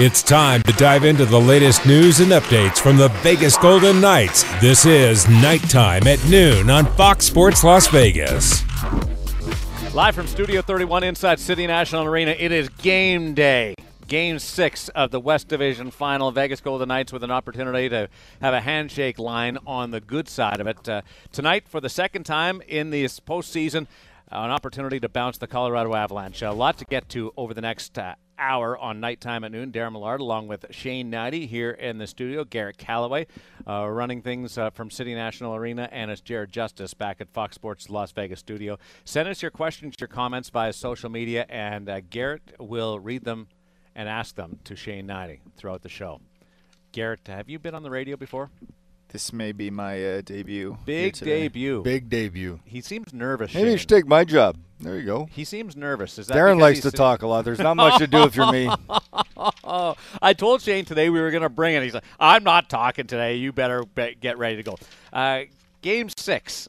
It's time to dive into the latest news and updates from the Vegas Golden Knights. This is Nighttime at noon on Fox Sports Las Vegas. Live from Studio 31 inside City National Arena, it is game day. Game six of the West Division final. Vegas Golden Knights with an opportunity to have a handshake line on the good side of it. Uh, tonight, for the second time in this postseason, uh, an opportunity to bounce the Colorado Avalanche. A lot to get to over the next uh, hour on nighttime at noon. Daren Millard along with Shane Hnidy here in the studio. Garrett Calloway uh, running things uh, from City National Arena, and it's Jared Justice back at Fox Sports Las Vegas studio. Send us your questions, your comments via social media, and uh, Garrett will read them and ask them to Shane Hnidy throughout the show. Garrett, have you been on the radio before? This may be my uh, debut. Big debut. Big debut. He seems nervous. Maybe you Shane. should take my job. There you go. He seems nervous. Is that Daren because likes he's to sitting- talk a lot. There's not much to do if you're me. Oh, I told Shane today we were going to bring it. He's like, I'm not talking today. You better be- get ready to go. Uh, game six,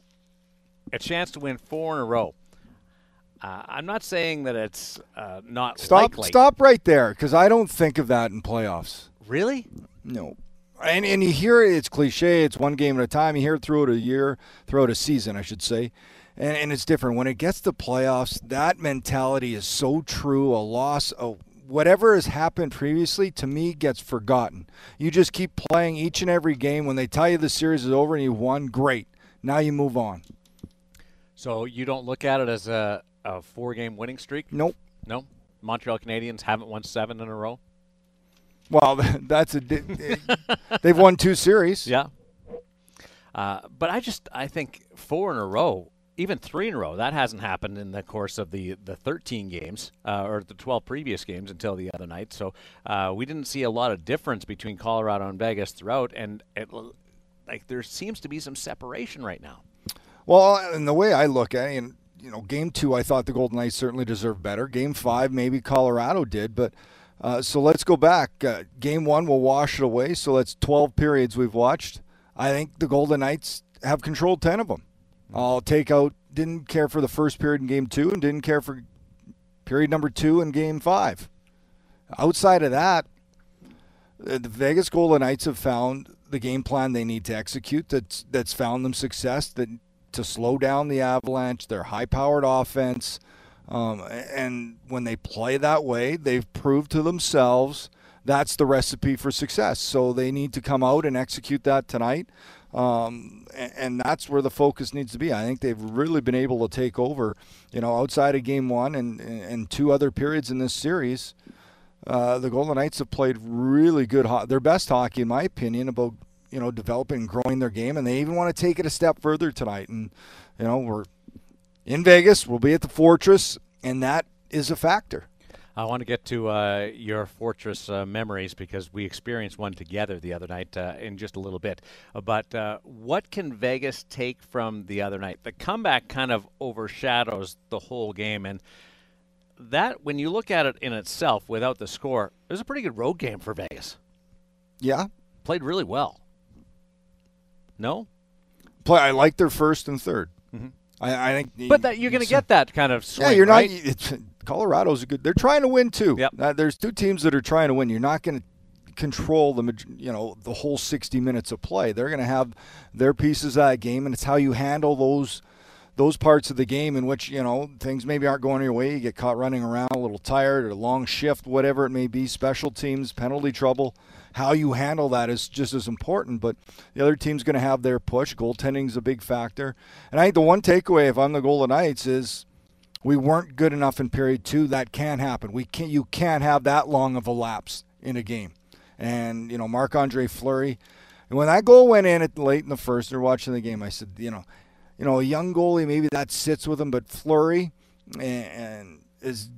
a chance to win four in a row. Uh, I'm not saying that it's uh, not Stop. likely. Stop right there, because I don't think of that in playoffs. Really? No. And, and you hear it, it's cliche, it's one game at a time. You hear it throughout a year, throughout a season, I should say. And, and it's different. When it gets to playoffs, that mentality is so true. A loss, a, whatever has happened previously, to me, gets forgotten. You just keep playing each and every game. When they tell you the series is over and you won, great. Now you move on. So you don't look at it as a, a four game winning streak? Nope. No? Montreal Canadiens haven't won seven in a row? Well, that's a. di- They've won two series. Yeah. Uh, but I just I think four in a row, even three in a row, that hasn't happened in the course of the the 13 games uh, or the 12 previous games until the other night. So uh, we didn't see a lot of difference between Colorado and Vegas throughout, and it, like there seems to be some separation right now. Well, and the way I look at it, and you know, game two, I thought the Golden Knights certainly deserved better. Game five, maybe Colorado did, but uh, so let's go back. Uh, game one, we'll wash it away. So that's 12 periods we've watched. I think the Golden Knights have controlled 10 of them. I'll take out, didn't care for the first period in game two, and didn't care for period number two in game five. Outside of that, the the Vegas Golden Knights have found the game plan they need to execute that's that's found them success that to slow down the Avalanche, their high-powered offense, um, and when they play that way, they've proved to themselves that's the recipe for success. So they need to come out and execute that tonight, um, and, and that's where the focus needs to be. I think they've really been able to take over, you know, outside of Game One and and two other periods in this series. Uh, the Golden Knights have played really good, ho- their best hockey, in my opinion, about you know developing and growing their game, and they even want to take it a step further tonight. And you know we're in Vegas, we'll be at the Fortress, and that is a factor. I want to get to uh, your fortress uh, memories because we experienced one together the other night uh, in just a little bit. Uh, But uh, what can Vegas take from the other night? The comeback kind of overshadows the whole game, and that when you look at it in itself without the score, it was a pretty good road game for Vegas. Yeah, Played really well. No, play. I like their first and 3rd I, I think, but that you're going to get that kind of swing. Yeah, you're right? not. It's, Colorado's a good. They're trying to win too. Yep. Uh, there's two teams that are trying to win. You're not going to control the you know the whole 60 minutes of play. They're going to have their pieces of that game, and it's how you handle those those parts of the game in which you know things maybe aren't going your way. You get caught running around, a little tired, or a long shift, whatever it may be. Special teams, penalty trouble. How you handle that is just as important. But the other team's going to have their push. Goaltending's a big factor. And I think the one takeaway, if I'm the Golden Knights, is we weren't good enough in period two. That can't happen. We can't. You can't have that long of a lapse in a game. And you know, Marc Andre Fleury. And when that goal went in at late in the first, they're watching the game. I said, you know, you know, a young goalie maybe that sits with him, but Fleury and, and is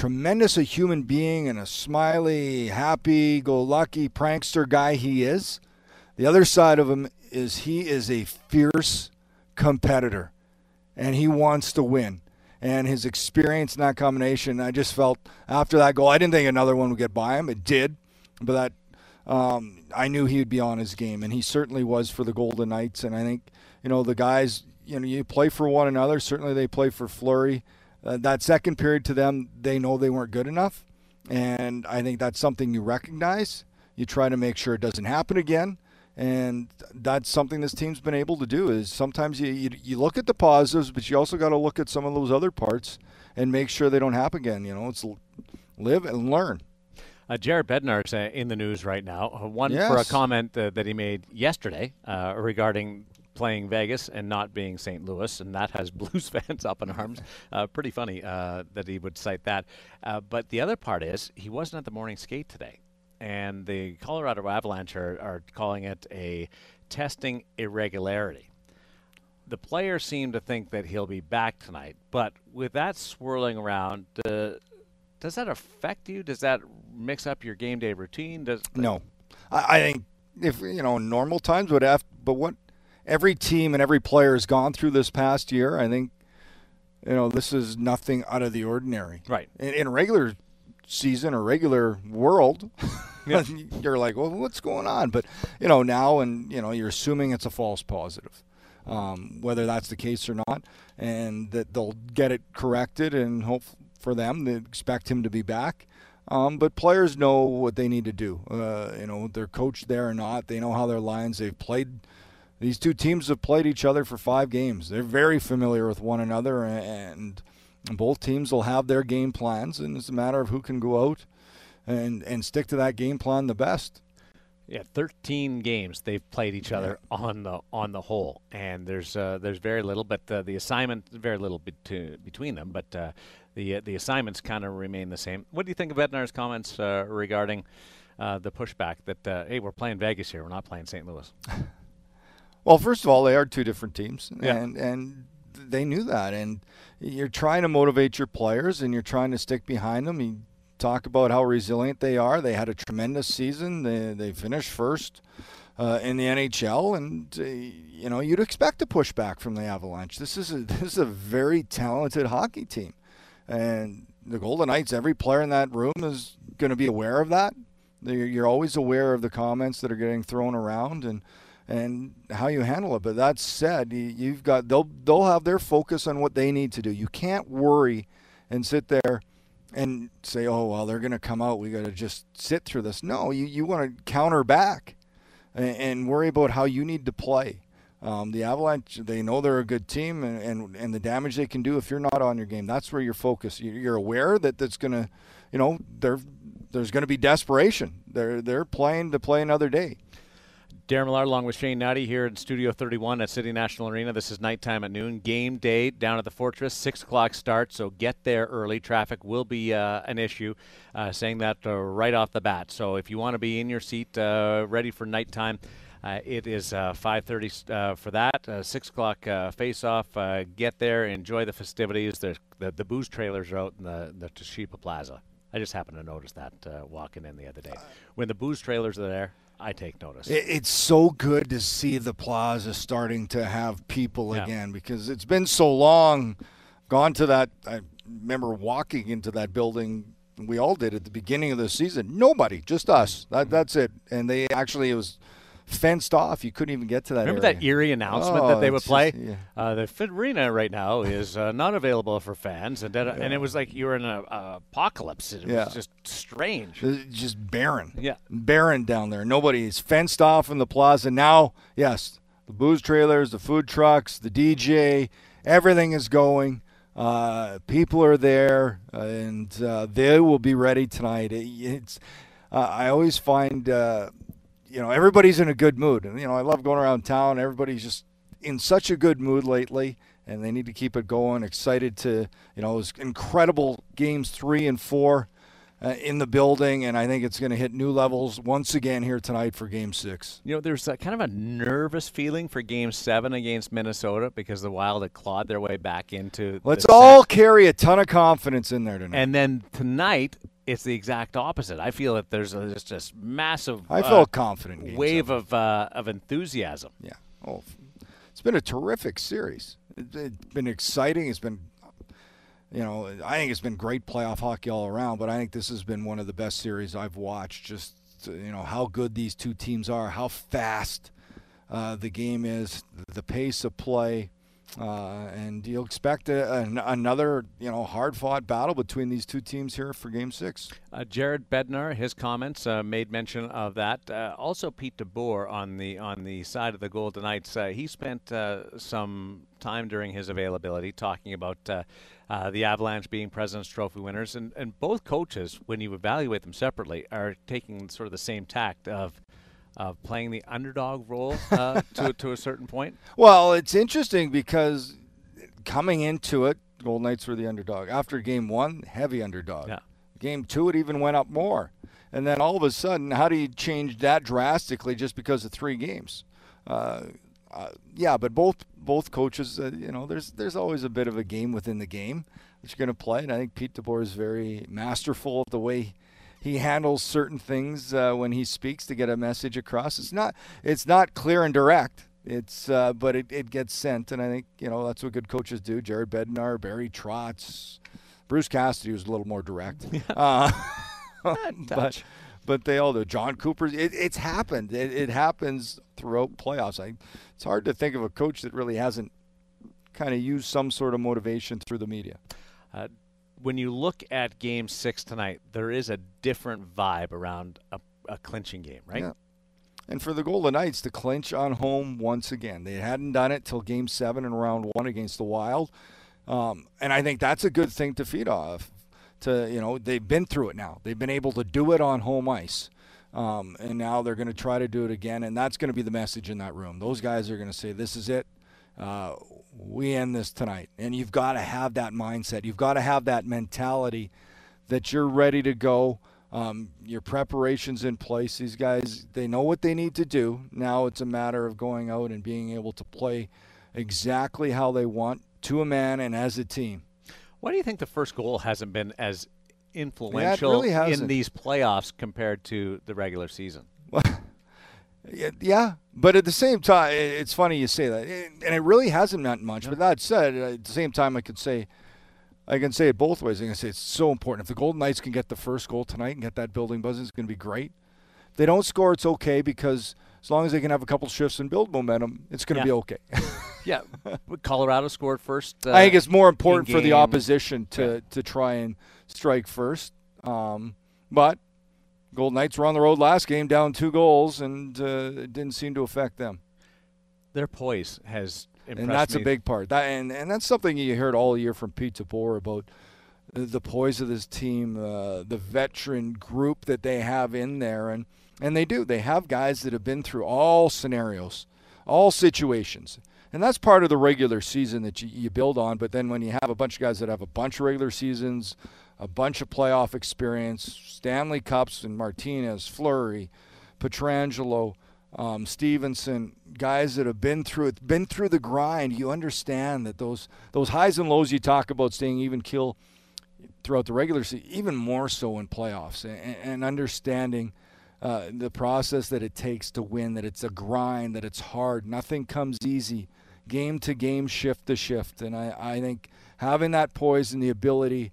tremendous a human being and a smiley, happy-go-lucky prankster guy he is. The other side of him is he is a fierce competitor, and he wants to win. And his experience in that combination, I just felt after that goal, I didn't think another one would get by him. It did, but that um, I knew he would be on his game, and he certainly was for the Golden Knights. And I think you know the guys, you know, you play for one another. Certainly, they play for Fleury. Uh, that second period to them, they know they weren't good enough, And I think that's something you recognize. You try to make sure it doesn't happen again. And that's something this team's been able to do is sometimes you, you, you look at the positives, but you also got to look at some of those other parts and make sure they don't happen again. You know, it's live and learn. Uh, Jared Bednar's uh, in the news right now. Uh, one yes. for a comment uh, that he made yesterday uh, regarding playing Vegas and not being St. Louis, and that has Blues fans up in arms. Uh, pretty funny that he would cite that. but the other part is he wasn't at the morning skate today, and the Colorado Avalanche are, are calling it a testing irregularity the players seem to think that he'll be back tonight, but with that swirling around, uh, does that affect you? Does that mix up your game day routine? Does no, I, I think if you know normal times would have, but what every team and every player has gone through this past year, I think you know this is nothing out of the ordinary. Right in, in regular season or regular world. you're like, well, what's going on? But you know now, and you know, you're assuming it's a false positive. Um, whether that's the case or not, and that they'll get it corrected and hope for them. They expect him to be back. Um, but players know what they need to do. Uh, you know, they're coached there or not. They know how their lines. They've played. These two teams have played each other for five games. They're very familiar with one another, and both teams will have their game plans. And it's a matter of who can go out and and stick to that game plan the best. Yeah, 13 games they've played each other yeah. on the on the whole, and there's uh, there's very little, but uh, the assignment very little to, between them. But uh, the uh, the assignments kind of remain the same. What do you think of Bednar's comments uh, regarding uh, the pushback that uh, hey, we're playing Vegas here, we're not playing St. Louis? well, first of all, they are two different teams, yeah. and and they knew that, and you're trying to motivate your players, and you're trying to stick behind them. You talk about how resilient they are. They had a tremendous season. They they finished first. Uh, in the NHL, and uh, you know you'd expect a pushback from the Avalanche. This is a this is a very talented hockey team, and the Golden Knights, every player in that room is going to be aware of that. You're always aware of the comments that are getting thrown around and and how you handle it. But that said, you've got they'll they'll have their focus on what they need to do. You can't worry and sit there and say, "Oh well, they're going to come out. We got to just sit through this." No, you you want to counter back and, and worry about how you need to play. Um, the Avalanche, they know they're a good team, and, and, and the damage they can do if you're not on your game. That's where you're focused. You're aware that that's going to, you know, there's going to be desperation. They're they're playing to play another day. Daren Millard along with Shane Hnidy here in Studio 31 at City National Arena. This is nighttime at noon. Game day down at the Fortress, 6 o'clock start, so get there early. Traffic will be uh, an issue, uh, saying that uh, right off the bat. So if you want to be in your seat uh, ready for nighttime, uh, it is uh, 5:30 uh, for that. Uh, Six o'clock face-off. Get there, enjoy the festivities. The, the, the booze trailers are out in the the Toshiba Plaza. I just happened to notice that walking in the other day. When the booze trailers are there, I take notice. It's so good to see the plaza starting to have people yeah. again because it's been so long. Gone to that. I remember walking into that building. We all did at the beginning of the season. Nobody, just us. That, mm-hmm. that's it. And they actually it was fenced off. You couldn't even get to that. Remember area. that eerie announcement oh, that they would play? Just, yeah. uh, the Fit Arena right now is uh, not available for fans, and yeah. and it was like you were in an apocalypse. It yeah. was just strange. Just barren. Yeah, barren down there. Nobody's fenced off in the plaza now. Yes, the booze trailers, the food trucks, the DJ, everything is going. Uh, people are there, and uh, they will be ready tonight. It, it's uh, I always find uh, you know, everybody's in a good mood. And, you know, I love going around town. Everybody's just in such a good mood lately, and they need to keep it going. Excited to, you know, it was incredible games three and four uh, in the building, and I think it's going to hit new levels once again here tonight for game six. You know, there's a, kind of a nervous feeling for game seven against Minnesota because the Wild had clawed their way back into. Let's all set. carry a ton of confidence in there tonight. And then tonight, it's the exact opposite. I feel that there's a, just this massive. I felt uh, confident. Wave of uh, of enthusiasm. Yeah. Oh, it's been a terrific series. It's been exciting. It's been, you know, I think it's been great playoff hockey all around. But I think this has been one of the best series I've watched. Just you know how good these two teams are, how fast uh, the game is, the pace of play. Uh, and you'll expect a, an, another, you know, hard-fought battle between these two teams here for Game Six. Uh, Jared Bednar, his comments uh, made mention of that. Uh, also, Pete DeBoer on the on the side of the Golden Knights. Uh, he spent uh, some time during his availability talking about the Avalanche being President's Trophy winners, and and both coaches, when you evaluate them separately, are taking sort of the same tact of of playing the underdog role uh, to to a certain point? Well, it's interesting because coming into it, Golden Knights were the underdog. After game one, heavy underdog. Yeah. Game two, it even went up more. And then all of a sudden, how do you change that drastically just because of three games? Uh, uh, yeah, but both both coaches, uh, you know, there's there's always a bit of a game within the game that you're going to play, and I think Pete DeBoer is very masterful at the way he handles certain things uh, when he speaks to get a message across. It's not it's not clear and direct. It's uh, but it, it gets sent, and I think you know that's what good coaches do. Jared Bednar, Barry Trotz, Bruce Cassidy was a little more direct. uh, but but they all do. Jon Cooper. It, it's happened. It, it happens throughout playoffs. I, it's hard to think of a coach that really hasn't kind of used some sort of motivation through the media. Uh, when you look at Game Six tonight, there is a different vibe around a, a clinching game, right? Yeah. And for the Golden Knights to clinch on home once again, they hadn't done it till Game Seven in round one against the Wild, um, and I think that's a good thing to feed off. To you know, they've been through it now. They've been able to do it on home ice. Um, and now they're going to try to do it again, and that's going to be the message in that room. Those guys are going to say, "This is it. Uh, we end this tonight. And you've got to have that mindset. You've got to have that mentality that you're ready to go. Um, your preparation's in place. These guys, they know what they need to do. Now it's a matter of going out and being able to play exactly how they want to a man and as a team. Why do you think the first goal hasn't been as influential yeah, really in these playoffs compared to the regular season? Yeah, but at the same time, it's funny you say that, and it really hasn't meant much. But that said, at the same time, I could say, I can say it both ways. I can say it's so important. If the Golden Knights can get the first goal tonight and get that building buzzing, it's going to be great. If they don't score, it's okay because as long as they can have a couple shifts and build momentum, it's going to yeah. be okay. yeah, Colorado scored first. Uh, I think it's more important for the opposition to yeah. to try and strike first. Um, but Golden Knights were on the road last game, down two goals, and uh, it didn't seem to affect them. Their poise has impressed and that's me. a big part. That and, and that's something you heard all year from Pete DeBoer about the poise of this team, uh, the veteran group that they have in there, and and they do. They have guys that have been through all scenarios, all situations. And that's part of the regular season that you, you build on. But then when you have a bunch of guys that have a bunch of regular seasons, a bunch of playoff experience, Stanley Cups and Martinez, Fleury, Pietrangelo, um, Stephenson, guys that have been through it, been through the grind. You understand that those those highs and lows you talk about staying even kill throughout the regular season, even more so in playoffs, and, and understanding uh, the process that it takes to win. That it's a grind, that it's hard. Nothing comes easy, game to game, shift to shift, and I, I think having that poise and the ability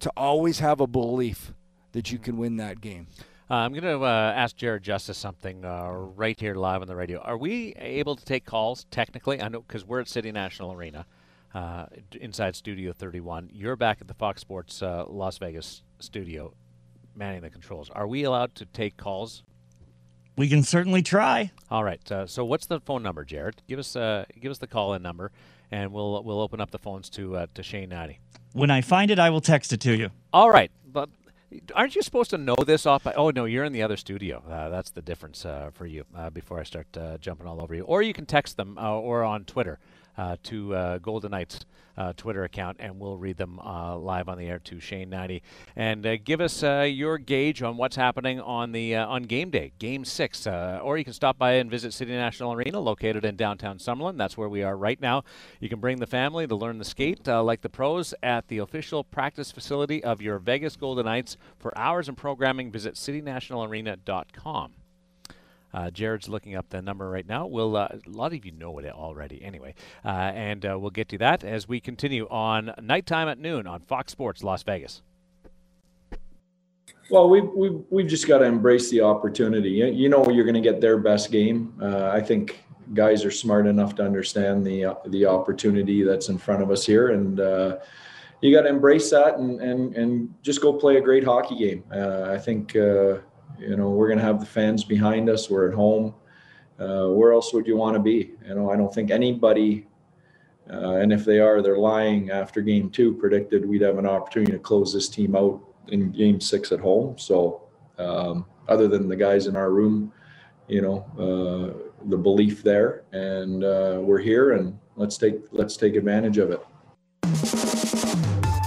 to always have a belief that you can win that game. Uh, I'm going to uh, ask Jared Justice something uh, right here live on the radio. Are we able to take calls technically? I know because we're at City National Arena, uh, inside Studio 31. You're back at the Fox Sports uh, Las Vegas studio, manning the controls. Are we allowed to take calls? We can certainly try. All right. Uh, so what's the phone number, Jared? Give us give us the call in number, and we'll we'll open up the phones to to Shane Hnidy. When I find it, I will text it to you. All right, but aren't you supposed to know this off? By, oh no, you're in the other studio. Uh, that's the difference uh, for you. Uh, before I start uh, jumping all over you, or you can text them uh, or on Twitter uh, to uh, Golden Knights uh, Twitter account, and we'll read them uh, live on the air to Shane Hnidy. And uh, give us your gauge on what's happening on the on game day, Game Six. or you can stop by and visit City National Arena, located in downtown Summerlin. That's where we are right now. You can bring the family to learn the skate like the pros at the official practice facility of your Vegas Golden Knights. For hours and programming, visit citynationalarena.com. Uh, Jared's looking up the number right now. We'll, uh, a lot of you know it already anyway. Uh, and uh, we'll get to that as we continue on Nighttime at Noon on Fox Sports Las Vegas. Well, we've, we've, we've just got to embrace the opportunity. You know, you're going to get their best game. Uh, I think guys are smart enough to understand the the opportunity that's in front of us here, and uh, you got to embrace that and and and just go play a great hockey game. Uh, I think uh, you know we're going to have the fans behind us. We're at home. Uh, where else would you want to be? You know, I don't think anybody. Uh, and if they are, they're lying after game two, predicted we'd have an opportunity to close this team out in game six at home. So, um, other than the guys in our room, you know, uh, the belief there, and uh, we're here, and let's take let's take advantage of it.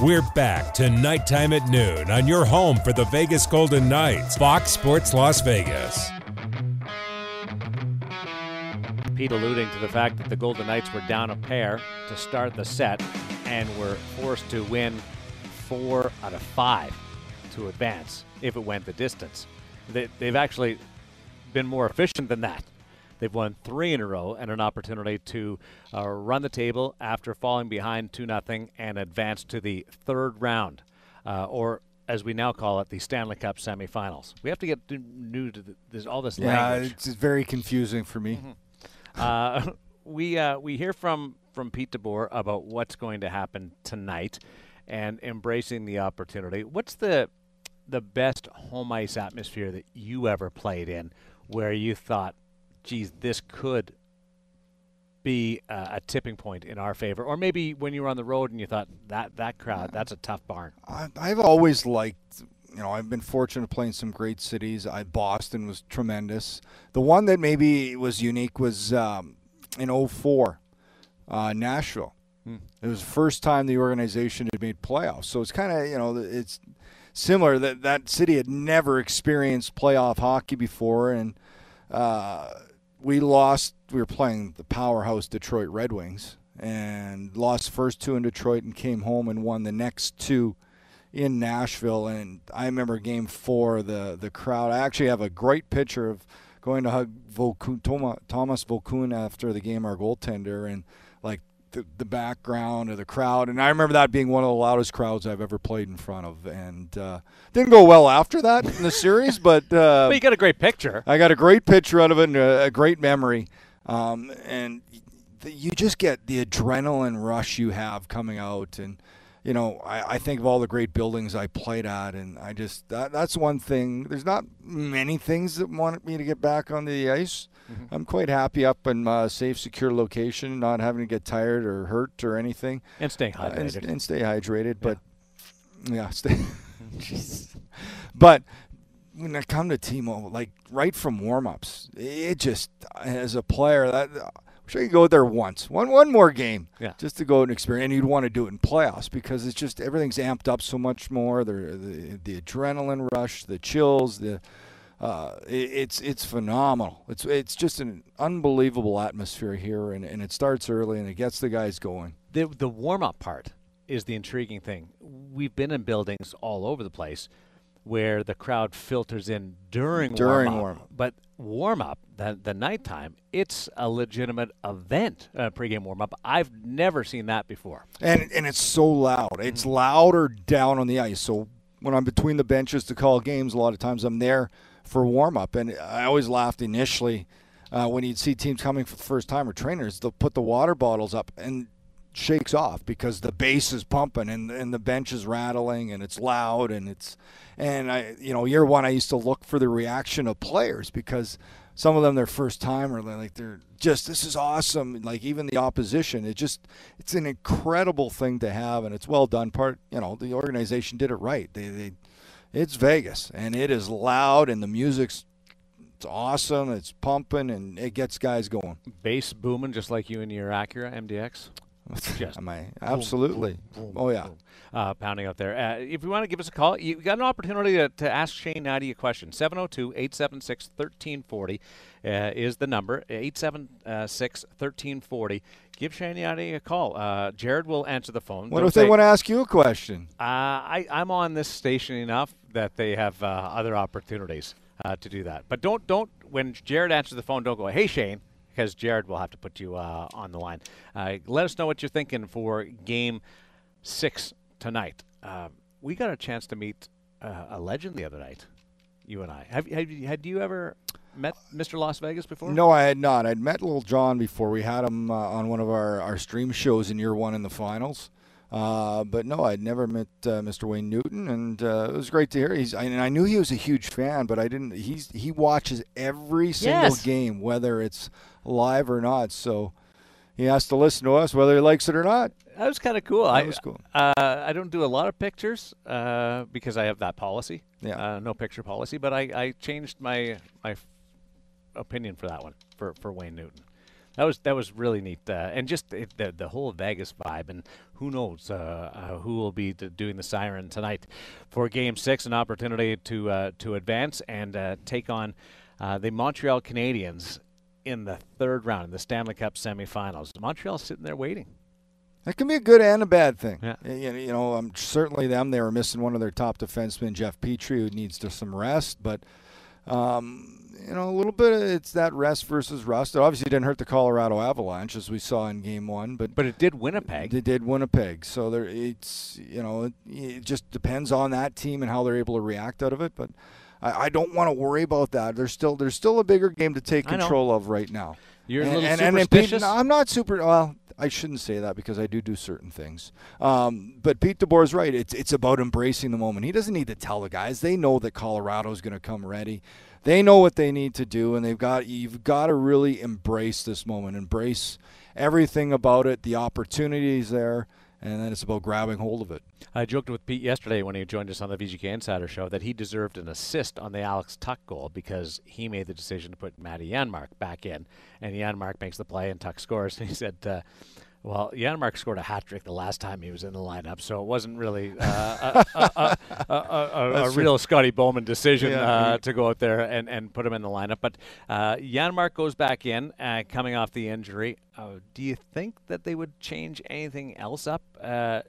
We're back to nighttime at noon on your home for the Vegas Golden Knights, Fox Sports Las Vegas. Pete alluding to the fact that the Golden Knights were down a pair to start the set and were forced to win four out of five to advance if it went the distance. They, they've actually been more efficient than that. They've won three in a row and an opportunity to uh, run the table after falling behind 2 0 and advance to the third round, uh, or as we now call it, the Stanley Cup semifinals. We have to get new to this, all this yeah, language. it's very confusing for me. Mm-hmm. Uh, we uh, we hear from from Pete DeBoer about what's going to happen tonight, and embracing the opportunity. What's the the best home ice atmosphere that you ever played in, where you thought, "Geez, this could be uh, a tipping point in our favor," or maybe when you were on the road and you thought that that crowd, that's a tough barn. I, I've always liked, you know, I've been fortunate to play in some great cities. I Boston was tremendous. The one that maybe was unique was um, in 04, uh, Nashville. Hmm. It was the first time the organization had made playoffs. So it's kind of, you know, it's similar that that city had never experienced playoff hockey before. And uh, we lost, we were playing the powerhouse Detroit Red Wings and lost first two in Detroit and came home and won the next two in Nashville. And I remember game four, the, the crowd. I actually have a great picture of going to hug Vokoun, Tomas Vokoun after the game, our goaltender, and the, the background of the crowd. And I remember that being one of the loudest crowds I've ever played in front of. And uh, didn't go well after that in the series, but. Uh, But you got a great picture. I got a great picture out of it and a, a great memory. Um, and you just get the adrenaline rush you have coming out. And, you know, I, I think of all the great buildings I played at. And I just, that, that's one thing. There's not many things that want me to get back on the ice. Mm-hmm. I'm quite happy up in a safe, secure location, not having to get tired or hurt or anything. And staying Uh, and, hydrated. and stay hydrated. But yeah, stay. Mm-hmm. Jeez. But when I come to T-Mo, like right from warm-ups, it just as a player that. I wish I could go there once, one one more game, Yeah. just to go and experience. And you'd want to do it in playoffs because it's just everything's amped up so much more. The the, the adrenaline rush, the chills, the uh, it's it's phenomenal. It's it's just an unbelievable atmosphere here, and, and it starts early and it gets the guys going. the the warm up part is the intriguing thing. We've been in buildings all over the place where the crowd filters in during During warm-up. warm-up. But warm up, the the nighttime, it's a legitimate event. Uh, pregame warm up. I've never seen that before. and and it's so loud. It's louder down on the ice. So when I'm between the benches to call games, a lot of times I'm there for warm up, and I always laughed initially uh, when you'd see teams coming for the first time or trainers. They'll put the water bottles up and shakes off because the bass is pumping and and the bench is rattling and it's loud and it's and I you know year one I used to look for the reaction of players because some of them their first time or like they're just this is awesome. Like even the opposition it just it's an incredible thing to have and it's well done. Part you know the organization did it right. They they it's Vegas and it is loud and the music's it's awesome it's pumping and it gets guys going Bass booming just like you in your Acura MDX. Just am I absolutely boom, oh yeah boom, uh, pounding out there. Uh, if you want to give us a call, you got an opportunity to, to ask Shane Hnidy a question. 702 876 1340 is the number. 876 1340. Give Shane Hnidy a call. Uh, Jared will answer the phone. what Don't if they say, want to ask you a question uh, I, I'm on this station enough that they have uh, other opportunities uh, to do that. But don't don't when Jared answers the phone, don't go, "Hey Shane," because Jared will have to put you uh, on the line. Uh, let us know what you're thinking for Game Six tonight. Uh, we got a chance to meet uh, a legend the other night. You and I have have you, had you ever met Mr. Las Vegas before? No, I had not. I'd met Little John before. We had him uh, on one of our, our stream shows in year one in the finals. Uh, but no, I'd never met uh, Mr. Wayne Newton, and uh, it was great to hear. He's, I, and I knew he was a huge fan, but I didn't. He's he watches every single Yes. game, whether it's live or not. So he has to listen to us, whether he likes it or not. That was kind of cool. That I, was cool. Uh, I don't do a lot of pictures uh, because I have that policy. Yeah. Uh, no picture policy, but I, I changed my my opinion for that one for, for Wayne Newton. That was that was really neat, uh, and just it, the the whole Vegas vibe, and who knows uh, uh, who will be doing the siren tonight for Game Six, an opportunity to uh, to advance and uh, take on uh, the Montreal Canadiens in the third round in the Stanley Cup semifinals. Montreal sitting there waiting. That can be a good and a bad thing. Yeah. You, know, um, certainly them. They were missing one of their top defensemen, Jeff Petry, who needs to some rest. But um, you know, a little bit. Of, it's that rest versus rust. It obviously didn't hurt the Colorado Avalanche as we saw in Game One, but But it did Winnipeg. they did Winnipeg. So there, it's you know, it, it just depends on that team and how they're able to react out of it. But I, I don't want to worry about that. There's still there's still a bigger game to take control of right now. You're a and, little and, and Pete- no, I'm not super. Well, I shouldn't say that because I do do certain things. Um, but Pete DeBoer is right. It's it's about embracing the moment. He doesn't need to tell the guys. They know that Colorado's going to come ready. They know what they need to do, and they've got you've got to really embrace this moment. Embrace everything about it. The opportunities there, and then it's about grabbing hold of it. I joked with Pete yesterday when he joined us on the VGK Insider Show that he deserved an assist on the Alex Tuch goal because he made the decision to put Matty Janmark back in, and Janmark makes the play and Tuch scores. And he said, uh, "Well, Janmark scored a hat trick the last time he was in the lineup, so it wasn't really uh, a, a, a, a, a, a real Scotty Bowman decision Yeah. uh, to go out there and, and put him in the lineup." But uh, Janmark goes back in, uh, coming off the injury. Uh, do you think that they would change anything else up? Uh,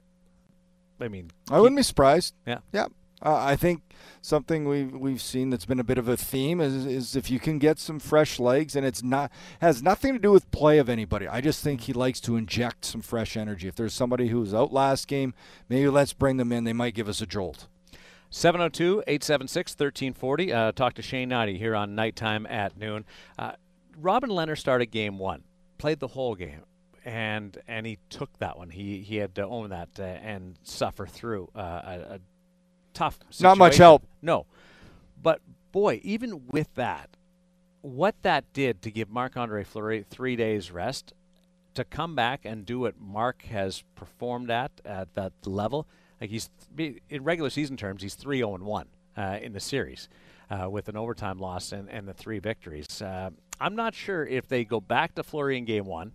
I mean, I wouldn't be surprised. Yeah. Yeah. Uh, I think something we've we've seen that's been a bit of a theme is, is if you can get some fresh legs and it's not has nothing to do with play of anybody. I just think he likes to inject some fresh energy. If there's somebody who was out last game, maybe let's bring them in. They might give us a jolt. 702 876 1340. Uh, Talk to Shane Hnidy here on Nighttime at noon. Uh, Robin Lehner started game one, played the whole game, and and he took that one. He he had to own that uh, and suffer through uh, a, a tough Not much help. No. But boy, even with that, what that did to give Marc Andre Fleury three days rest, to come back and do what Mark has performed at at that level, like he's in regular season terms, he's three zero and one uh, in the series, uh, with an overtime loss and, and the three victories. Uh, I'm not sure if they go back to Fleury in game one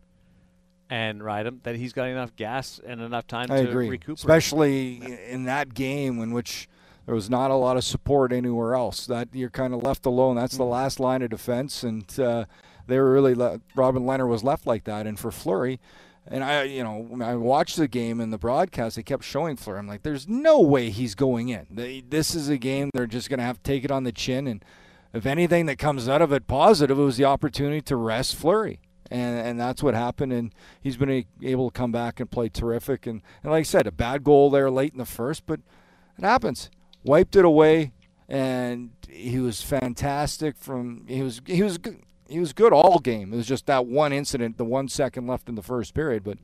and ride him that he's got enough gas and enough time I to agree, recuperate. especially in that game in which there was not a lot of support anywhere else. That you're kind of left alone. That's the last line of defense, and uh, they were really le- Robin Lehner was left like that. And for Fleury, and I, you know, I watched the game in the broadcast. They kept showing Fleury. I'm like, there's no way he's going in. They, this is a game they're just going to have to take it on the chin. And if anything that comes out of it positive, it was the opportunity to rest Fleury and and that's what happened. And he's been able to come back and play terrific. And, and like I said, a bad goal there late in the first, but it happens. Wiped it away, and he was fantastic. From he was he was. He was good all game. It was just that one incident, the one second left in the first period, but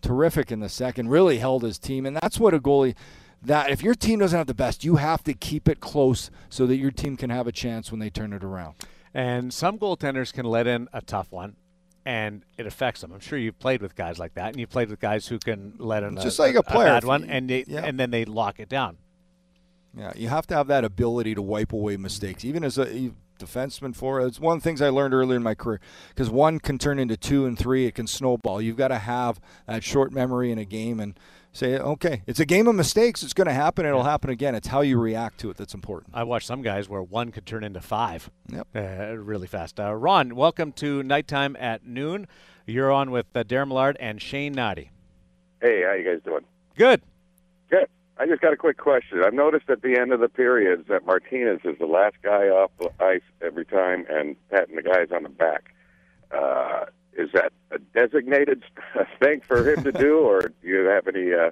terrific in the second. Really held his team, and that's what a goalie. That if your team doesn't have the best, you have to keep it close so that your team can have a chance when they turn it around. And some goaltenders can let in a tough one, and it affects them. I'm sure you've played with guys like that, and you've played with guys who can let in Just a, like a player. bad one, and they, yeah. and then they lock it down. Yeah, you have to have that ability to wipe away mistakes, even as a defenseman. For it's one of the things I learned earlier in my career because one can turn into two and three. It can snowball. You've got to have that short memory in a game and say, okay, it's a game of mistakes. It's going to happen. It'll happen again. It's how you react to it that's important. I watched some guys where one could turn into five Yep. uh, really fast. Uh, Ron, welcome to Nighttime at Noon. You're on with uh, Daren Millard and Shane Hnidy. Hey, how you guys doing? Good. Good. I just got a quick question. I've noticed at the end of the periods that Martinez is the last guy off the ice every time and patting the guys on the back. Uh, is that a designated thing for him to do, or do you have any uh,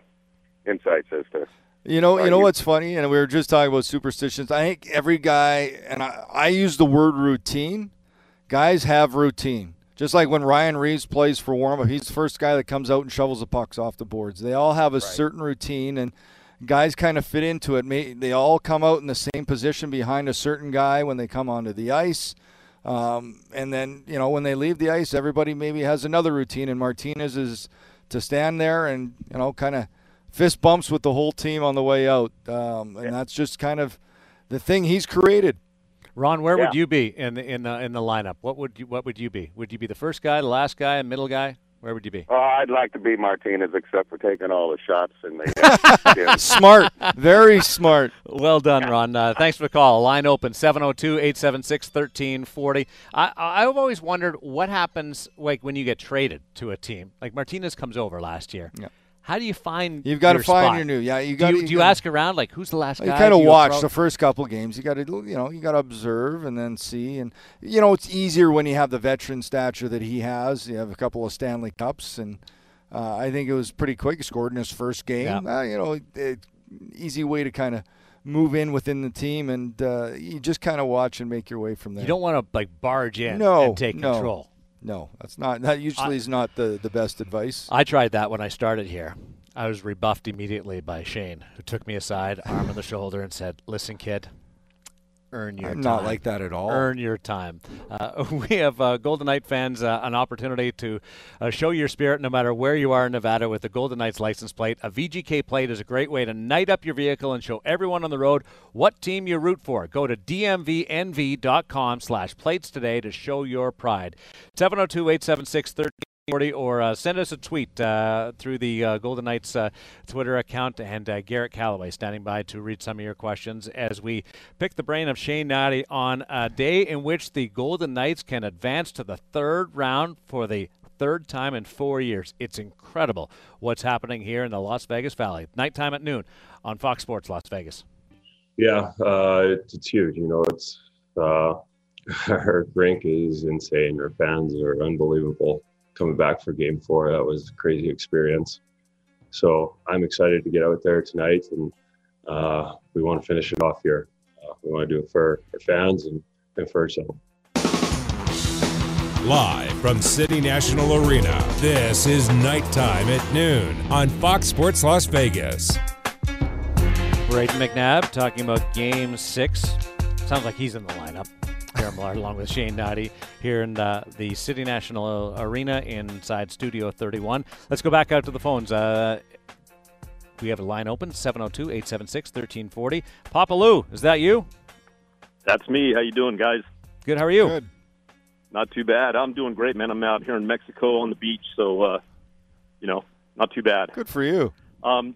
insights as to? You know, you know you- what's funny, and we were just talking about superstitions. I think every guy, and I, I use the word routine, guys have routine. Just like when Ryan Reaves plays for warm up, he's the first guy that comes out and shovels the pucks off the boards. They all have a certain routine, and guys kind of fit into it. They all come out in the same position behind a certain guy when they come onto the ice. Um, and then, you know, when they leave the ice, everybody maybe has another routine, and Martinez is to stand there and, you know, kind of fist bumps with the whole team on the way out. Um, and that's just kind of the thing he's created. Ron, where would you be in the in the in the lineup? What would you what would you be? Would you be the first guy, the last guy, a middle guy? Where would you be? Oh, I'd like to be Martinez, except for taking all the shots and the. Smart, very smart. Well done, Ron. Uh, thanks for the call. Line open 702 876 1340. I've always wondered what happens like when you get traded to a team. Like Martinez comes over last year. Yeah. How do you find You've got to find spot? your new. Yeah, you Do got. you, do you ask around like who's the last You guy? kind of you watch the first couple games. You got to, you know, you got to observe and then see. And you know, it's easier when you have the veteran stature that he has. You have a couple of Stanley Cups, and uh, I think it was pretty quick. He scored in his first game. Yeah. Uh, you know, it, easy way to kind of move in within the team, and uh, you just kind of watch and make your way from there. You don't want to like barge in No, and take no. control. No, that's not. That usually is not the the best advice. I tried that when I started here. I was rebuffed immediately by Shane, who took me aside, arm on the shoulder, and said, "Listen, kid, earn your I'm time. not like that at all. Earn your time." Uh, we have uh, Golden Knight fans uh, an opportunity to uh, show your spirit, no matter where you are in Nevada, with the Golden Knights license plate. A VGK plate is a great way to night up your vehicle and show everyone on the road what team you root for. Go to dmvnv.com slash plates today to show your pride. 702 876 40 or uh, send us a tweet uh, through the uh, Golden Knights uh, Twitter account. And uh, Garrett Calloway standing by to read some of your questions as we pick the brain of Shane Hnidy on a day in which the Golden Knights can advance to the third round for the third time in four years. It's incredible what's happening here in the Las Vegas Valley. Nighttime at noon on Fox Sports Las Vegas. Yeah, uh, it's, huge. You know, it's our rink is insane. Our fans are unbelievable. Coming back for Game Four, that was a crazy experience. So I'm excited to get out there tonight, and uh, we want to finish it off here. Uh, we want to do it for our fans and, and for ourselves. Live from City National Arena, this is Nighttime at Noon on Fox Sports Las Vegas. Brayden McNabb talking about Game Six. Sounds like he's in the lineup. Daren Millard along with Shane Hnidy here in uh, the City National Arena inside Studio 31. Let's go back out to the phones. Uh, we have a line open 702 876 1340. Papa Lou, is that you? That's me. How you doing, guys? Good. How are you? Good. Not too bad. I'm doing great, man. I'm out here in Mexico on the beach, so uh, you know, not too bad. Good for you. Um,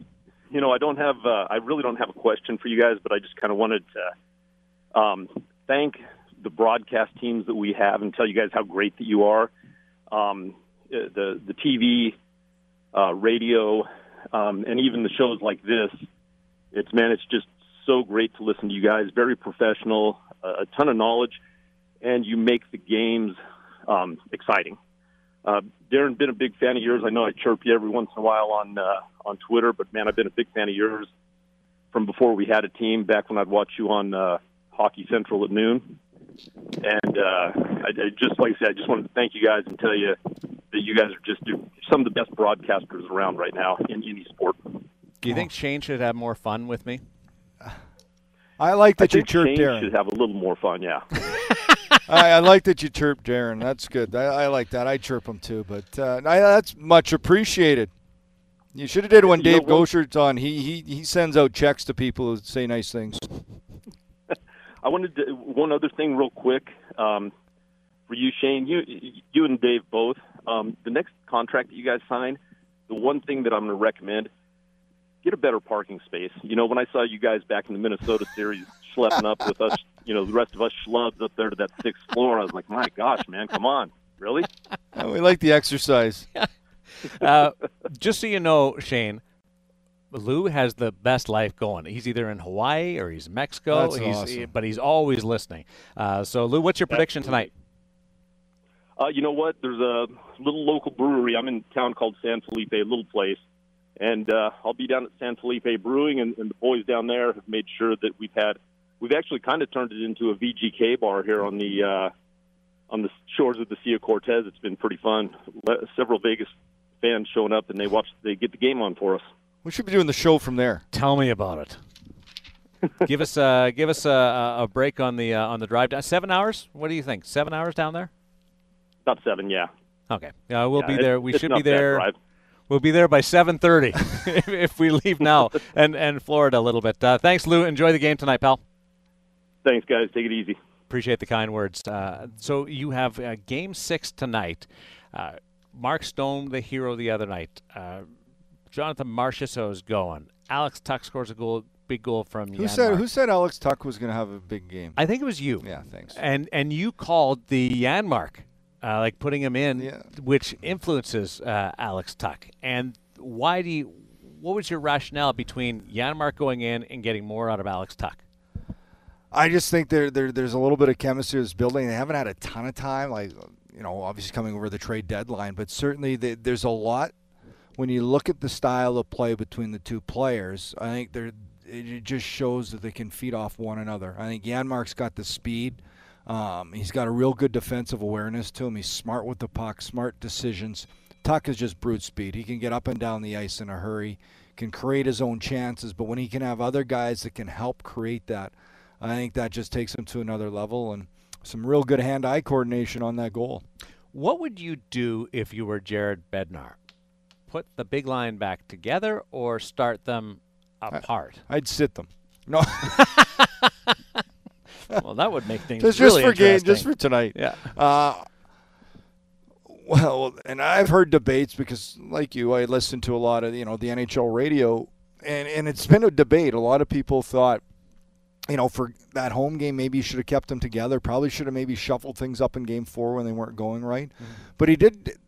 you know, I don't have, uh, I really don't have a question for you guys, but I just kind of wanted to um, thank the broadcast teams that we have and tell you guys how great that you are. Um, uh, the the TV, uh, radio, um, and even the shows like this. It's man, it's just so great to listen to you guys. Very professional, a ton of knowledge, and you make the games um, exciting. Uh, Daren, been a big fan of yours. I know I chirp you every once in a while on uh, on Twitter, but man, I've been a big fan of yours from before we had a team. Back when I'd watch you on uh, Hockey Central at noon, and uh, I, I just like I said, I just wanted to thank you guys and tell you that you guys are just some of the best broadcasters around right now in any sport. Do you think Shane should have more fun with me? I like I that you think chirped Shane Daren. should have a little more fun. Yeah. I, I like that you chirped Daren. That's good. I, I like that. I chirp him too, but uh, I, that's much appreciated. You should have did it when You Dave? Goucher's on. He he he sends out checks to people who say nice things. I wanted to one other thing real quick um, for you, Shane. You you and Dave both. Um, the next contract that you guys sign, the one thing that I'm going to recommend, get a better parking space. You know, when I saw you guys back in the Minnesota series schlepping up with us, you know, the rest of us schlubs up there to that sixth floor, I was like, my gosh, man, come on, really? We like the exercise. Uh, just so you know, Shane, Lou has the best life going. He's either in Hawaii or he's in Mexico. That's he's, awesome. But he's always listening. Uh, so, Lou, what's your prediction tonight? Uh, you know what? There's a little local brewery. I'm in a town called San Felipe, a little place, and uh, I'll be down at San Felipe Brewing, and, and the boys down there have made sure that we've had. We've actually kind of turned it into a VGK bar here on the uh, on the shores of the Sea of Cortez. It's been pretty fun. Several Vegas fans showing up and they watch they get the game on for us. We should be doing the show from there. Tell me about it. give us uh, give us a, a break on the uh, on the drive down. Seven hours? What do you think? Seven hours down there? About seven, yeah. Okay. Yeah, we'll Yeah, be there. We should be there. We'll be there by 7:30 if, if we leave now and and Florida a little bit. Uh, thanks, Lou. Enjoy the game tonight, pal. Thanks, guys. Take it easy. Appreciate the kind words. Uh, so you have uh, game six tonight. Uh, Mark Stone, the hero the other night. Jonathan Marchessault is going. Alex Tuch scores a goal, big goal from Who Janmark. said Who said Alex Tuch was going to have a big game? I think it was you. Yeah, thanks. And and you called the Janmark, uh, like putting him in, Yeah. which influences uh, Alex Tuch. And why do you? What was your rationale between Janmark going in and getting more out of Alex Tuch? I just think there, there there's a little bit of chemistry that's building. They haven't had a ton of time, like you know, obviously coming over the trade deadline, but certainly they, there's a lot when you look at the style of play between the two players. I think there it just shows that they can feed off one another. I think Janmark's got the speed. Um, he's got a real good defensive awareness to him. He's smart with the puck, smart decisions. Tuch is just brute speed. He can get up and down the ice in a hurry, can create his own chances, but when he can have other guys that can help create that, I think that just takes him to another level and some real good hand-eye coordination on that goal. What would you do if you were Jared Bednar? Put the big line back together or start them apart? I'd sit them. No, well, that would make things just, really just for game, just for tonight. Yeah. Uh, well, and I've heard debates because, like you, I listen to a lot of you know the NHL radio, and and it's been a debate. A lot of people thought, you know, for that home game, maybe you should have kept them together. Probably should have maybe shuffled things up in Game Four when they weren't going right. But he did.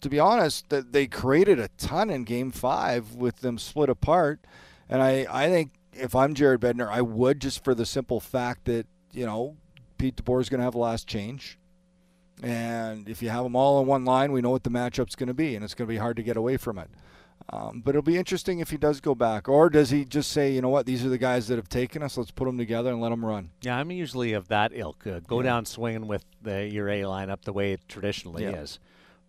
To be honest, that they created a ton in Game Five with them split apart, and I I think if I'm Jared Bednar, I would just for the simple fact that you know Pete DeBoer is going to have the last change. And if you have them all on one line, we know what the matchup's going to be, and it's going to be hard to get away from it. Um, but it'll be interesting if he does go back, or does he just say, you know what, these are the guys that have taken us. Let's put them together and let them run. Yeah, I'm usually of that ilk. Uh, go Yeah. down swinging with the your A lineup the way it traditionally Yeah. is,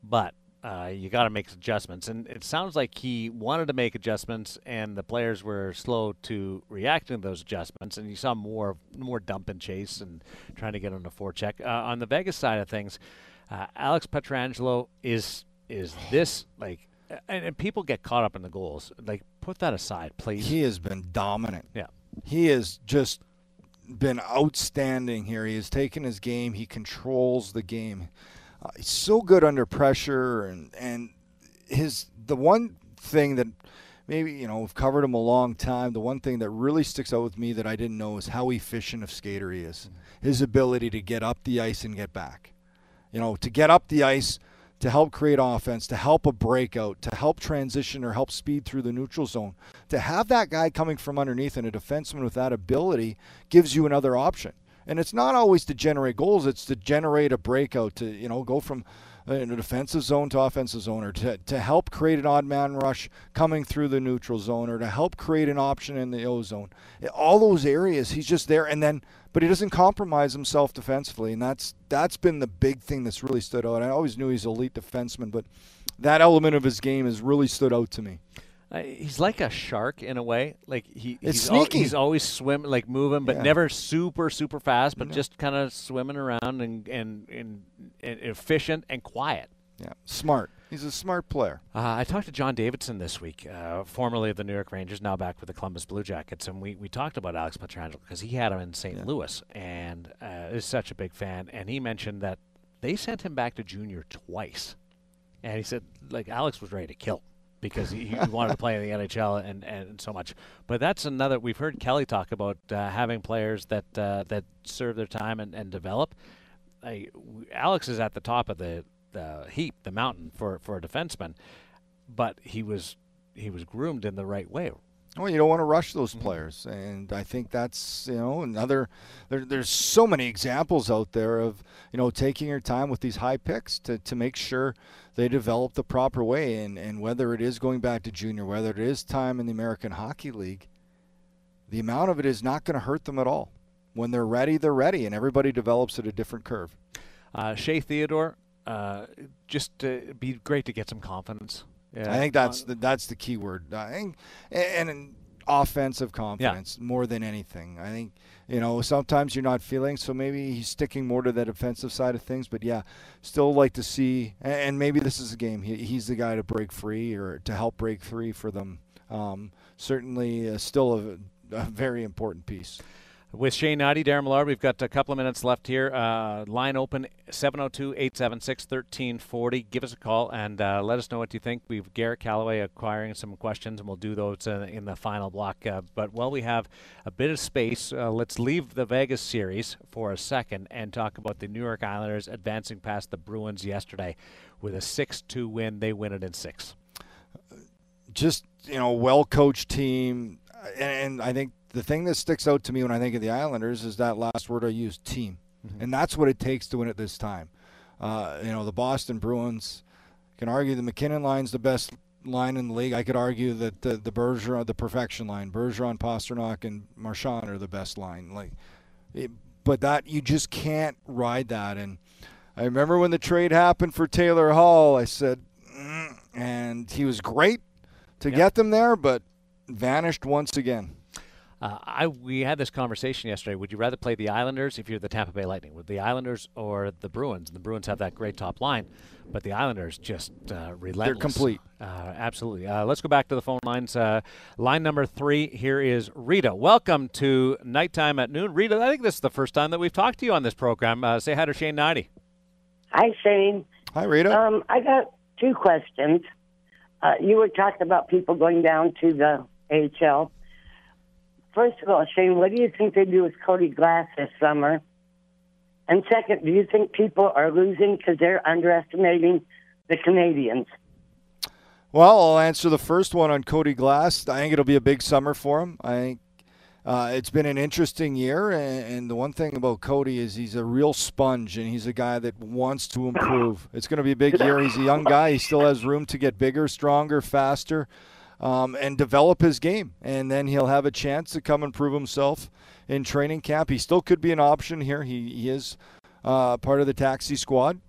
but uh, you got to make adjustments. And it sounds like he wanted to make adjustments, and the players were slow to react to those adjustments. And you saw more more dump and chase and trying to get on the forecheck. Uh, on the Vegas side of things, uh, Alex Pietrangelo is is this like. And, and people get caught up in the goals. Like, put that aside, please. He has been dominant. Yeah. He has just been outstanding here. He has taken his game. He controls the game. Uh, he's so good under pressure, and and his the one thing that maybe you know we've covered him a long time. The one thing that really sticks out with me that I didn't know is how efficient of skater he is. His ability to get up the ice and get back. You know, to get up the ice to help create offense, to help a breakout, to help transition or help speed through the neutral zone. To have that guy coming from underneath and a defenseman with that ability gives you another option. And it's not always to generate goals, it's to generate a breakout, to, you know, go from uh, in a defensive zone to offensive zone, or to, to help create an odd man rush coming through the neutral zone, or to help create an option in the O zone. All those areas, he's just there, and then, but he doesn't compromise himself defensively, and that's that's been the big thing that's really stood out. I always knew he's elite defenseman, but that element of his game has really stood out to me. Uh, he's like a shark in a way. Like he, he's, al- he's always swimming, like moving, but Yeah. never super super fast, but No. just kind of swimming around and, and and and efficient and quiet. Yeah, smart. He's a smart player. Uh, I talked to John Davidson this week, uh, formerly of the New York Rangers, now back with the Columbus Blue Jackets, and we, we talked about Alex Pietrangelo because he had him in St. Louis and uh, is such a big fan. And he mentioned that they sent him back to junior twice, and he said like Alex was ready to kill because he, he wanted to play in the NHL and, and so much. But that's another. We've heard Kelly talk about uh, having players that uh, that serve their time and, and develop. I, Alex is at the top of the, the heap, the mountain for, for a defenseman, but he was he was groomed in the right way. Well, you don't want to rush those Mm-hmm. players, and I think that's you know another. There, there's so many examples out there of you know taking your time with these high picks to, to make sure they develop the proper way, and and whether it is going back to junior, whether it is time in the American Hockey League, the amount of it is not going to hurt them at all. When they're ready, they're ready, and everybody develops at a different curve. Uh, Shea Theodore, uh, just uh, be great to get some confidence. I think that's the, that's the key word. I think, and, and offensive confidence yeah. more than anything. I think you know sometimes you're not feeling, so maybe he's sticking more to that offensive side of things. But yeah, still like to see, and maybe this is a game. He, he's the guy to break free or to help break free for them. Um, certainly, uh, still a, a very important piece with Shane Hnidy, Daren Millard. We've got a couple of minutes left here. Uh, line open 702 876 1340. Give us a call and uh, let us know what you think. We've Garrett Calloway acquiring some questions, and we'll do those uh, in the final block. Uh, but while we have a bit of space, uh, let's leave the Vegas series for a second and talk about the New York Islanders advancing past the Bruins yesterday with a 6 2 win. They win it in six. Just, you know, well coached team. And I think the thing that sticks out to me when I think of the Islanders is that last word I used, team. Mm-hmm. And that's what it takes to win it this time. Uh, you know, the Boston Bruins can argue the MacKinnon line's the best line in the league. I could argue that the, the Bergeron, the perfection line, Bergeron, Pastrnak, and Marchand are the best line. Like, it, but that you just can't ride that. And I remember when the trade happened for Taylor Hall, I said, mm, and he was great to yep. get them there, but vanished once again. Uh, I we had this conversation yesterday. Would you rather play the Islanders if you're the Tampa Bay Lightning, with the Islanders or the Bruins? And the Bruins have that great top line, but the Islanders just uh, relentless. They're complete. Uh, absolutely. Uh, let's go back to the phone lines. Uh, line number three here is Rita. Welcome to Nighttime at Noon, Rita. I think this is the first time that we've talked to you on this program. Uh, say hi to Shane Hnidy. Hi, Shane. Hi, Rita. Um, I got two questions. you were talking about people going down to the AHL First of all, Shane, what do you think they do with Cody Glass this summer? And second, do you think people are losing because they're underestimating the Canadiens? Well, I'll answer the first one on Cody Glass. I think it'll be a big summer for him. I think uh, it's been an interesting year, and, and, the one thing about Cody is he's a real sponge, and he's a guy that wants to improve. It's going to be a big year. He's a young guy. He still has room to get bigger, stronger, faster um, and develop his game. And then he'll have a chance to come and prove himself in training camp. He still could be an option here. He, he is uh, part of the taxi squad.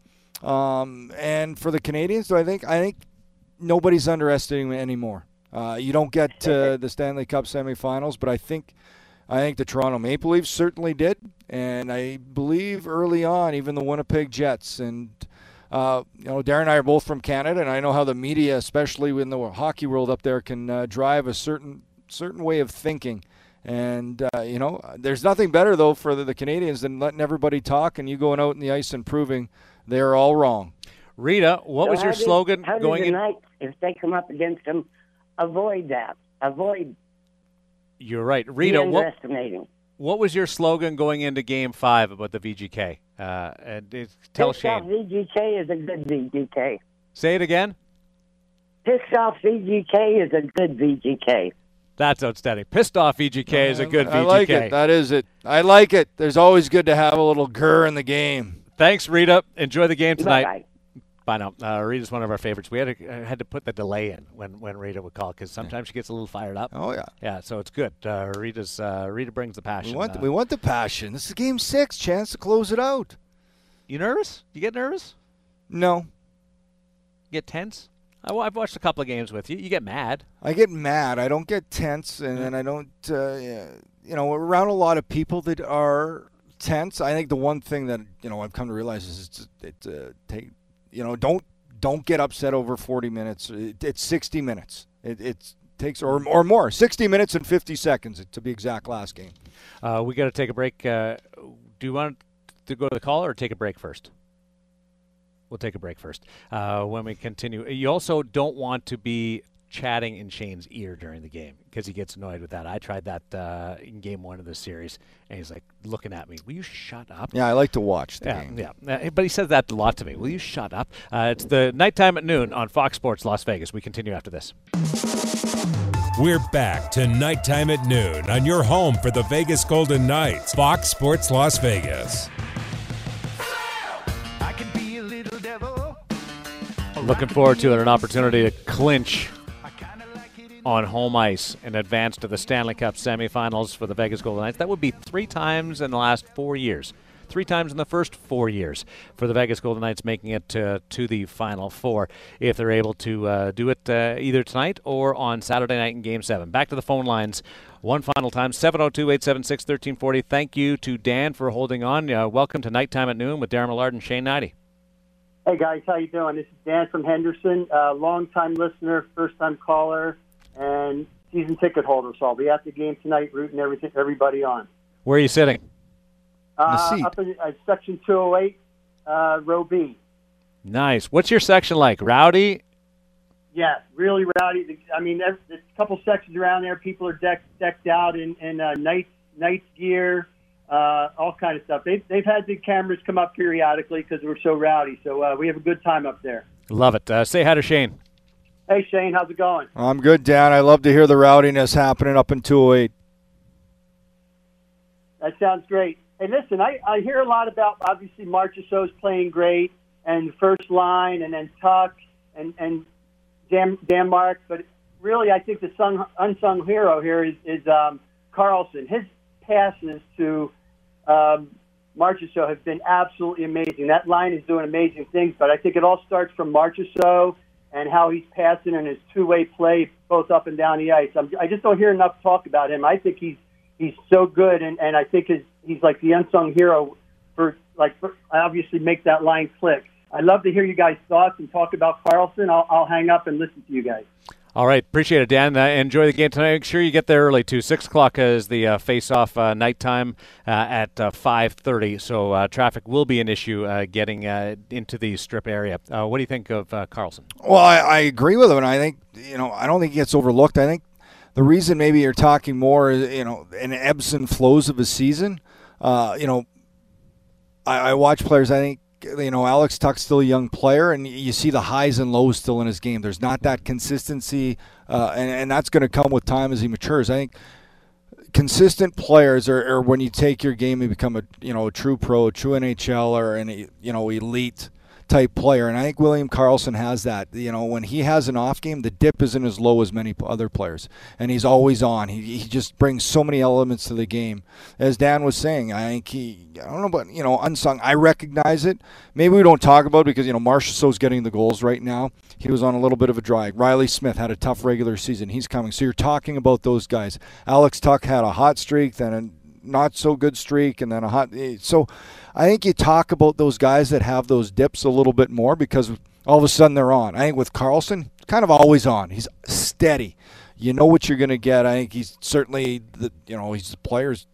Um, and for the Canadiens, so I think I think nobody's underestimating him anymore. Uh, you don't get to the Stanley Cup semifinals, but I think I think the Toronto Maple Leafs certainly did, and I believe early on even the Winnipeg Jets and uh, you know, Daren and I are both from Canada, and I know how the media, especially in the hockey world up there, can uh, drive a certain certain way of thinking. And uh, you know, there's nothing better though for the, the, Canadiens than letting everybody talk and you going out in the ice and proving they're all wrong. Rita, what so was your did, slogan how going in? Knights, if they come up against them, avoid that. Avoid. You're right, Rita. What, what was your slogan going into Game Five about the VGK? Uh, and it, tell Pissed Shane. off VGK is a good VGK. Say it again. Pissed off VGK is a good VGK. That's outstanding. Pissed off VGK is a good VGK. I like it. That is it. I like it. There's always good to have a little grr in the game. Thanks, Rita. Enjoy the game tonight. Bye-bye. By now, uh, Rita's one of our favorites. We had to, uh, had to put the delay in when, when Rita would call because sometimes she gets a little fired up. Oh yeah, yeah. So it's good. Uh, Rita's uh, Rita brings the passion. We want the, we want the passion. This is game six. Chance to close it out. You nervous? You get nervous? No. You get tense? I, have watched a couple of games with you. You get mad. I get mad. I don't get tense, and then I don't. Uh, you know, around a lot of people that are tense. I think the one thing that you know I've come to realize is it's it uh, take you know, don't don't get upset over 40 minutes. It, it's 60 minutes. It, takes or or more, 60 minutes and 50 seconds to be exact. Last game. Uh, we got to take a break. Uh, do you want to go to the call or take a break first? We'll take a break first. Uh, when we continue, you also don't want to be chatting in Shane's ear during the game because he gets annoyed with that. I tried that uh, in game one of the series, and he's like looking at me. Will you shut up? Yeah, I like to watch the yeah, game. Yeah, uh, but he says that a lot to me. Will you shut up? Uh, it's the nighttime at noon on Fox Sports Las Vegas. We continue after this. We're back to nighttime at noon on your home for the Vegas Golden Knights, Fox Sports Las Vegas. Looking forward to it, an opportunity to clinch on home ice and advance to the Stanley Cup semifinals for the Vegas Golden Knights. That would be three times in the last four years. three times in the first four years for the Vegas Golden Knights, making it uh, to the Final Four if they're able to uh, do it uh, either tonight or on Saturday night in Game 7. Back to the phone lines one final time 702 876 1340. Thank you to Dan for holding on. Uh, welcome to Nighttime at Noon with Daren Millard and Shane Hnidy. Hey guys, how you doing? This is Dan from Henderson, uh, long-time listener, first-time caller, and season ticket holder. So I'll be at the game tonight, rooting everything, everybody on. Where are you sitting? Uh, up in uh, section 208, uh, row B. Nice. What's your section like? Rowdy? Yeah, really rowdy. I mean, there's, there's a couple sections around there. People are decked decked out in in uh, Knights Knights gear, uh, all kind of stuff. They've they've had the cameras come up periodically because we're so rowdy. So uh, we have a good time up there. Love it. Uh, say hi to Shane. Hey Shane, how's it going? I'm good, Dan. I love to hear the rowdiness happening up in 208. That sounds great. Hey, listen, I, I hear a lot about obviously Marchessault's playing great and first line and then Tuch and and Dan, Danmark, but really I think the sung, unsung hero here is, is um, Karlsson. His passes to um, Marchessault have been absolutely amazing. That line is doing amazing things, but I think it all starts from Marchessault and how he's passing and his two-way play both up and down the ice. I'm, I just don't hear enough talk about him. I think he's he's so good, and, and I think his, he's like the unsung hero for like for, obviously make that line click. I'd love to hear you guys' thoughts and talk about Karlsson. I'll, I'll hang up and listen to you guys. All right, appreciate it, Dan. Uh, enjoy the game tonight. Make sure you get there early too. Six o'clock is the uh, face-off uh, nighttime uh, at uh, five thirty. So uh, traffic will be an issue getting into the strip area. what do you think of Karlsson? Well, I, I agree with him, and I think you know I don't think he gets overlooked. I think the reason maybe you're talking more, is, you know, in ebbs and flows of a season. you know, I, I watch players. I think you know, Alex Tuch's still a young player, and you see the highs and lows still in his game. There's not that consistency, uh, and, and that's going to come with time as he matures. I think consistent players are, are, when you take your game and become a you know a true pro, a true NHL, or an you know elite type player. And I think William Karlsson has that. You know, when he has an off game, the dip isn't as low as many other players, and he's always on. He, he just brings so many elements to the game. As Dan was saying, I think he, I don't know, but you know, unsung. I recognize it. Maybe we don't talk about it because you know Marchessault's getting the goals right now. He was on a little bit of a drag. Reilly Smith had a tough regular season. He's coming. So you're talking about those guys. Alex Tuch had a hot streak, then a not so good streak, and then a hot. Eh, so I think you talk about those guys that have those dips a little bit more because all of a sudden they're on. I think with Karlsson, kind of always on. He's steady. You know what you're going to get. I think he's certainly the you know he's the players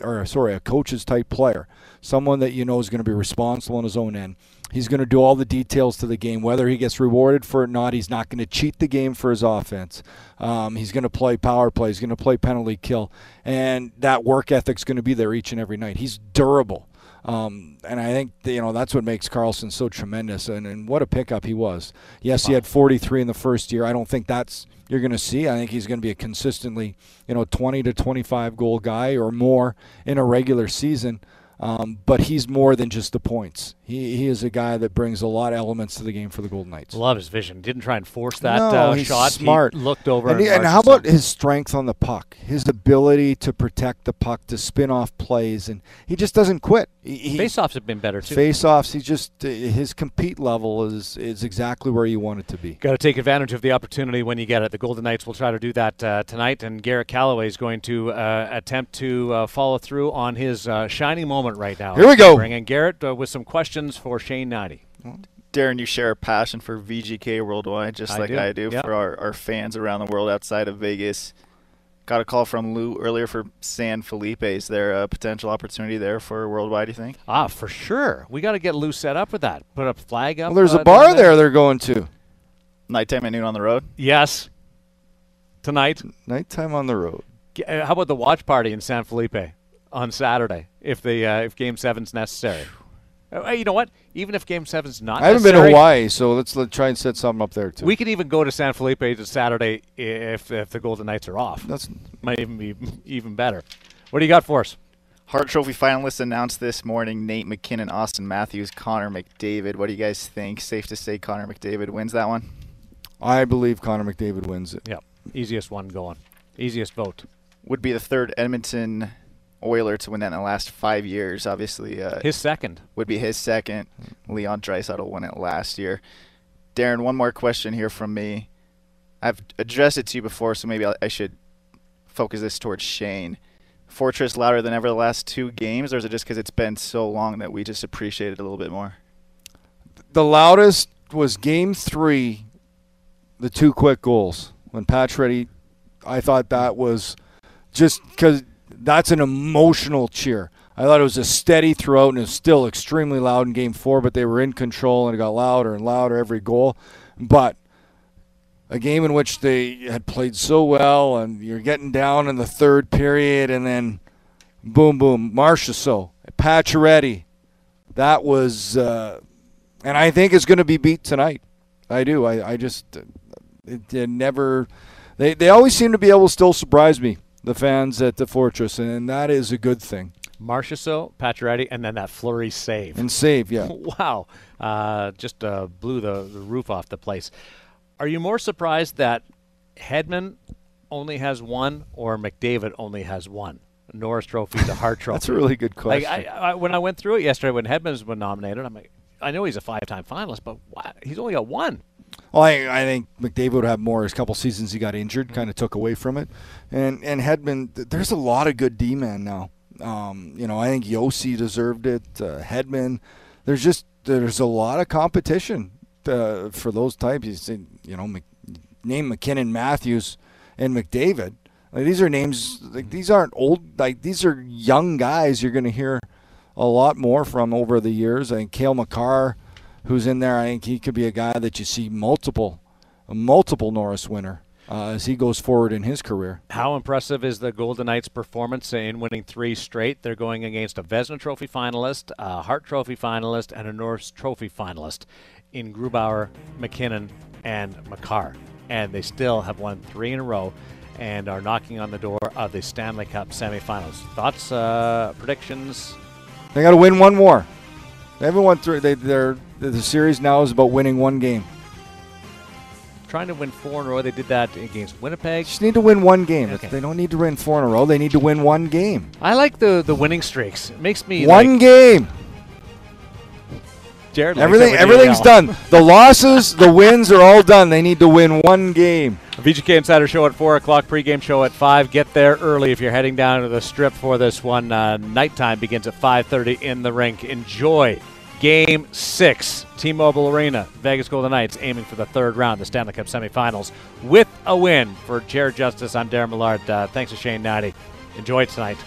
or sorry a coach's type player, someone that you know is going to be responsible on his own end. He's going to do all the details to the game. Whether he gets rewarded for it or not, he's not going to cheat the game for his offense. Um, he's going to play power play. He's going to play penalty kill, and that work ethic's going to be there each and every night. He's durable. Um, and I think you know that's what makes Karlsson so tremendous, and, and what a pickup he was. Yes, he had 43 in the first year. I don't think that's you're going to see. I think he's going to be a consistently, you know, 20 to 25 goal guy or more in a regular season. Um, but he's more than just the points. He, he is a guy that brings a lot of elements to the game for the Golden Knights. Love his vision. Didn't try and force that no, uh, he's shot. Smart. He looked over. And, and, and how about his strength on the puck? His ability to protect the puck, to spin off plays, and he just doesn't quit. He, Faceoffs have been better too. Faceoffs, he just uh, his compete level is is exactly where you want it to be. Got to take advantage of the opportunity when you get it. The Golden Knights will try to do that uh, tonight, and Garrett Calloway is going to uh, attempt to uh, follow through on his uh, shining moment right now. Here we go. And Garrett uh, with some questions for Shane Hnidy. Daren, you share a passion for VGK worldwide, just I like do. I do Yep. for our, our fans around the world outside of Vegas. Got a call from Lou earlier for San Felipe. Is there a potential opportunity there for worldwide, do you think? Ah, for sure. We got to get Lou set up with that. Put a flag up. Well, there's uh, a bar down there they're going to. Nighttime and noon on the road? Yes. Tonight. Nighttime on the road. Uh, How about the watch party in San Felipe on Saturday if the uh, if Game Seven's necessary? Uh, you know what? Even if Game Seven's not, I haven't been to Hawaii, so let's let, try and set something up there too. We could even go to San Felipe to Saturday if if the Golden Knights are off. That's might even be even better. What do you got for us? Hart Trophy finalists announced this morning Nate MacKinnon, Austin Matthews, Connor McDavid. What do you guys think? Safe to say Connor McDavid wins that one? I believe Connor McDavid wins it. Yep. Easiest one going. Easiest vote. Would be the third Edmonton Oiler to win that in the last five years. Obviously, uh, His second. would be his second. Leon Draisaitl won it last year. Daren, one more question here from me. I've addressed it to you before, so maybe I'll, should focus this towards Shane. Fortress louder than ever the last two games, or is it just because it's been so long that we just appreciate it a little bit more? The loudest was game three, the two quick goals. When Pacioretty. I thought that was just because that's an emotional cheer. I thought it was a steady throughout and it was still extremely loud in game four, but they were in control and it got louder and louder every goal. But a game in which they had played so well and you're getting down in the third period and then boom, boom, Marchessault, Pacioretty. That was, uh, and I think it's going to be beat tonight. I do. I, I just, it, it never, they, they always seem to be able to still surprise me, the fans at the Fortress, and that is a good thing. Marchessault, Pacioretty, and then that Fleury save. And save, yeah. wow. Uh, just uh, blew the, the roof off the place. Are you more surprised that Hedman only has one or McDavid only has one? Norris Trophy, the Hart Trophy. That's a really good question. Like I, I, when I went through it yesterday, when Hedman's been nominated, I'm like, I know he's a five-time finalist, but what? he's only got one. Well, I, I think McDavid would have more. His couple seasons he got injured, kind of took away from it, and and Hedman. There's a lot of good D-man now. Um, you know, I think Josi deserved it. Uh, Hedman. There's just there's a lot of competition uh, for those types. You, see, you know, Mc, name MacKinnon, Matthews, and McDavid. Like, these are names. Like these aren't old. Like these are young guys. You're going to hear a lot more from over the years. I think Cale Makar, who's in there, I think he could be a guy that you see multiple, multiple Norris winner uh, as he goes forward in his career. How impressive is the Golden Knights' performance in winning three straight? They're going against a Vezina Trophy finalist, a Hart Trophy finalist, and a Norris Trophy finalist in Grubauer, MacKinnon, and Makar. And they still have won three in a row and are knocking on the door of the Stanley Cup semifinals. Thoughts, uh, predictions? They got to win one more. They haven't won three. They, they're the series now is about winning one game. Trying to win four in a row. They did that against Winnipeg. Just need to win one game. Okay. They don't need to win four in a row. They need to win one game. I like the the winning streaks. It makes me One like, game. Jared Everything it when you everything's done. The losses, the wins are all done. They need to win one game. VGK Insider Show at 4 o'clock, pregame show at 5. Get there early if you're heading down to the strip for this one. Uh, nighttime begins at 5.30 in the rink. Enjoy Game 6, T-Mobile Arena. Vegas Golden Knights aiming for the third round, the Stanley Cup semifinals, with a win. For Chair Justice, I'm Daren Millard. Uh, thanks to Shane Hnidy. Enjoy tonight.